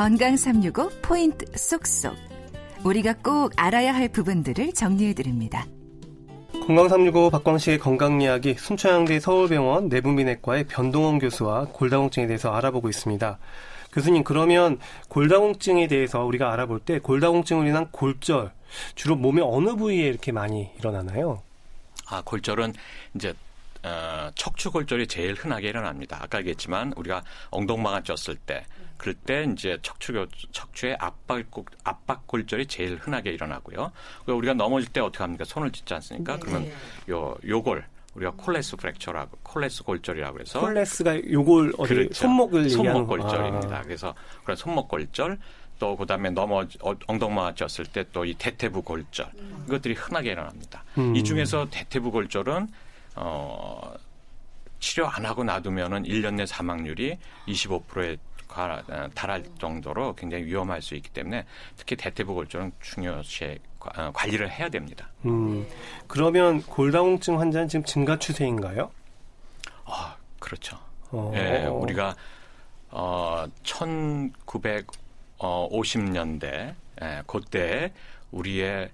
건강 365 포인트 쏙쏙. 우리가 꼭 알아야 할 부분들을 정리해 드립니다. 건강 365 박광식의 건강 이야기 순천향대 서울병원 내분비내과의 변동원 교수와 골다공증에 대해서 알아보고 있습니다. 교수님 그러면 골다공증에 대해서 우리가 알아볼 때 골다공증으로 인한 골절 주로 몸의 어느 부위에 이렇게 많이 일어나나요? 아 골절은 이제 어, 척추골절이 제일 흔하게 일어납니다. 아까 얘기했지만 우리가 엉덩방아 쪘을 때 그럴 때 이제 척추 척추의 압박 압박골절이 제일 흔하게 일어나고요. 우리가 넘어질 때 어떻게 합니까? 손을 짚지 않습니까? 네. 그러면 요 요걸 우리가 콜레스 프랙처라고 콜레스 골절이라고 해서 콜레스가 요걸 어디 그렇죠. 손목을 손목 골절입니다. 아. 그래서 그런 손목 골절 또 그다음에 넘어 어, 엉덩방아 쪘을 때 또 이 대퇴부 골절 음. 이것들이 흔하게 일어납니다. 음. 이 중에서 대퇴부 골절은 어, 치료 안 하고 놔두면은 1년 내 사망률이 25%에 달할 정도로 굉장히 위험할 수 있기 때문에 특히 대퇴부 골절은 중요시 어, 관리를 해야 됩니다. 음, 그러면 골다공증 환자는 지금 증가 추세인가요? 아, 그렇죠. 어. 예, 우리가 어, 1950년대 예, 그때 우리의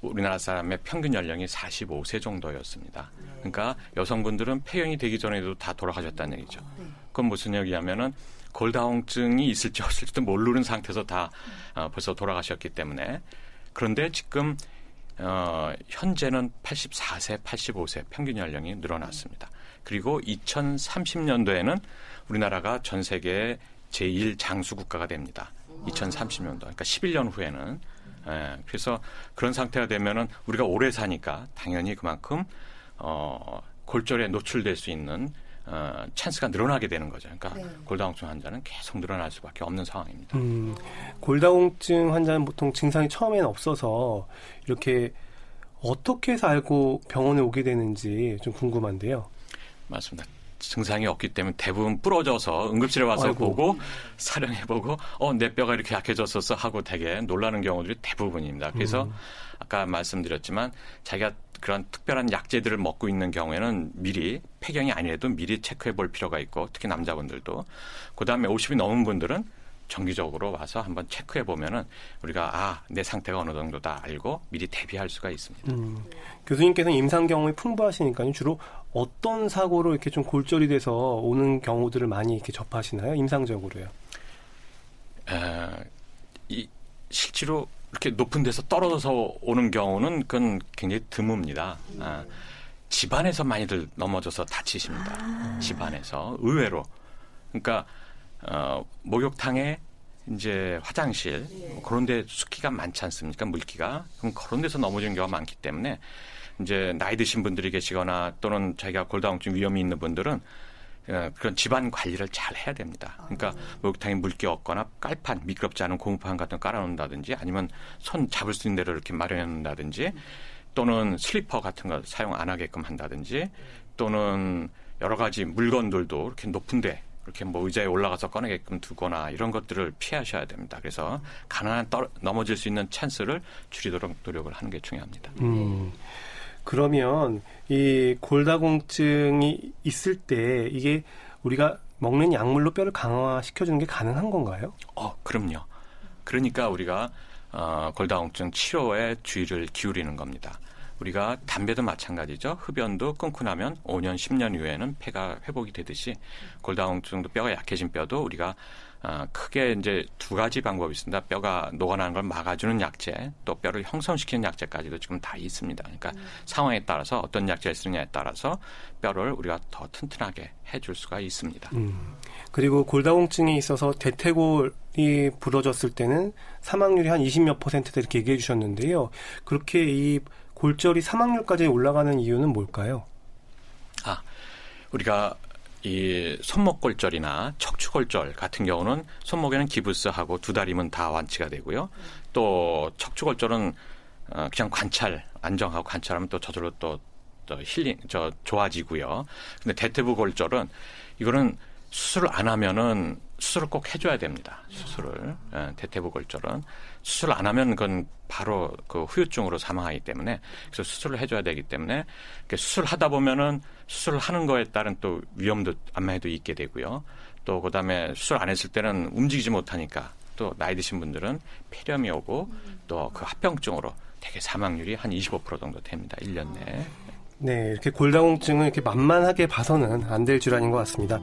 우리나라 사람의 평균 연령이 45세 정도였습니다. 그러니까 여성분들은 폐경이 되기 전에도 다 돌아가셨다는 얘기죠. 그건 무슨 얘기냐면은 골다공증이 있을지 없을지도 모르는 상태에서 다 어, 벌써 돌아가셨기 때문에 그런데 지금 어, 현재는 84세, 85세 평균 연령이 늘어났습니다. 그리고 2030년도에는 우리나라가 전 세계 제1 장수 국가가 됩니다. 2030년도. 그러니까 11년 후에는 예, 그래서 그런 상태가 되면은 우리가 오래 사니까 당연히 그만큼 어, 골절에 노출될 수 있는 어, 찬스가 늘어나게 되는 거죠. 그러니까 네. 골다공증 환자는 계속 늘어날 수밖에 없는 상황입니다. 음, 골다공증 환자는 보통 증상이 처음에는 없어서 이렇게 어떻게 해서 알고 병원에 오게 되는지 좀 궁금한데요. 맞습니다. 증상이 없기 때문에 대부분 부러져서 응급실에 와서 아이고. 보고 사령해보고 어 내 뼈가 이렇게 약해졌었어 하고 되게 놀라는 경우들이 대부분입니다. 그래서 음. 아까 말씀드렸지만 자기가 그런 특별한 약제들을 먹고 있는 경우에는 미리 폐경이 아니라도 미리 체크해 볼 필요가 있고 특히 남자분들도 그다음에 50이 넘은 분들은 정기적으로 와서 한번 체크해 보면은 우리가 아 내 상태가 어느 정도다 알고 미리 대비할 수가 있습니다. 음, 교수님께서는 임상 경험이 풍부하시니까요. 주로 어떤 사고로 이렇게 좀 골절이 돼서 오는 경우들을 많이 이렇게 접하시나요? 임상적으로요. 에, 이 실제로 이렇게 높은 데서 떨어져서 오는 경우는 그건 굉장히 드뭅니다. 아, 집안에서 많이들 넘어져서 다치십니다. 아. 집안에서 의외로 그러니까 어, 목욕탕에 이제 화장실 뭐 그런데 습기가 많지 않습니까 물기가 그럼 그런 데서 넘어지는 경우가 많기 때문에 이제 나이 드신 분들이 계시거나 또는 자기가 골다공증 위험이 있는 분들은 어, 그런 집안 관리를 잘 해야 됩니다. 그러니까 아. 목욕탕에 물기 없거나 깔판 미끄럽지 않은 고무판 같은 거 깔아놓는다든지 아니면 손 잡을 수 있는 데를 이렇게 마련해 놓는다든지 또는 슬리퍼 같은 거 사용 안 하게끔 한다든지 또는 여러 가지 물건들도 이렇게 높은 데 이렇게 뭐 의자에 올라가서 꺼내게끔 두거나 이런 것들을 피하셔야 됩니다. 그래서 가난한 떨, 넘어질 수 있는 찬스를 줄이도록 노력을 하는 게 중요합니다. 음, 그러면 이 골다공증이 있을 때 이게 우리가 먹는 약물로 뼈를 강화시켜 주는 게 가능한 건가요? 어, 그럼요. 그러니까 우리가 어, 골다공증 치료에 주의를 기울이는 겁니다. 우리가 담배도 마찬가지죠. 흡연도 끊고 나면 5년, 10년 이후에는 폐가 회복이 되듯이 골다공증도 뼈가 약해진 뼈도 우리가 어, 크게 이제 두 가지 방법이 있습니다. 뼈가 녹아나는 걸 막아주는 약제, 또 뼈를 형성시키는 약제까지도 지금 다 있습니다. 그러니까 음. 상황에 따라서 어떤 약제를 쓰느냐에 따라서 뼈를 우리가 더 튼튼하게 해줄 수가 있습니다. 음. 그리고 골다공증에 있어서 대퇴골이 부러졌을 때는 사망률이 한 20몇 퍼센트다 이렇게 얘기해 주셨는데요. 그렇게 이 골절이 사망률까지 올라가는 이유는 뭘까요? 아, 우리가 이 손목 골절이나 척추 골절 같은 경우는 손목에는 기부스하고 두 다리면 다 완치가 되고요. 또 척추 골절은 어, 그냥 관찰 안정하고 관찰하면 또 저절로 또, 또 힐링 저 좋아지고요. 근데 대퇴부 골절은 이거는 수술을 안 하면은 수술을 꼭 해줘야 됩니다. 수술을 예, 대퇴부 골절은 수술 안 하면 그건 바로 그 후유증으로 사망하기 때문에 그래서 수술을 해줘야 되기 때문에 수술 하다 보면은 수술을 하는 거에 따른 또 위험도 안마에도 있게 되고요. 또 그다음에 수술 안 했을 때는 움직이지 못하니까 또또 나이 드신 분들은 폐렴이 오고 또 그 합병증으로 되게 사망률이 한 25% 정도 됩니다. 1년 내에. 네, 이렇게 골다공증은 이렇게 만만하게 봐서는 안 될 질환인 것 같습니다.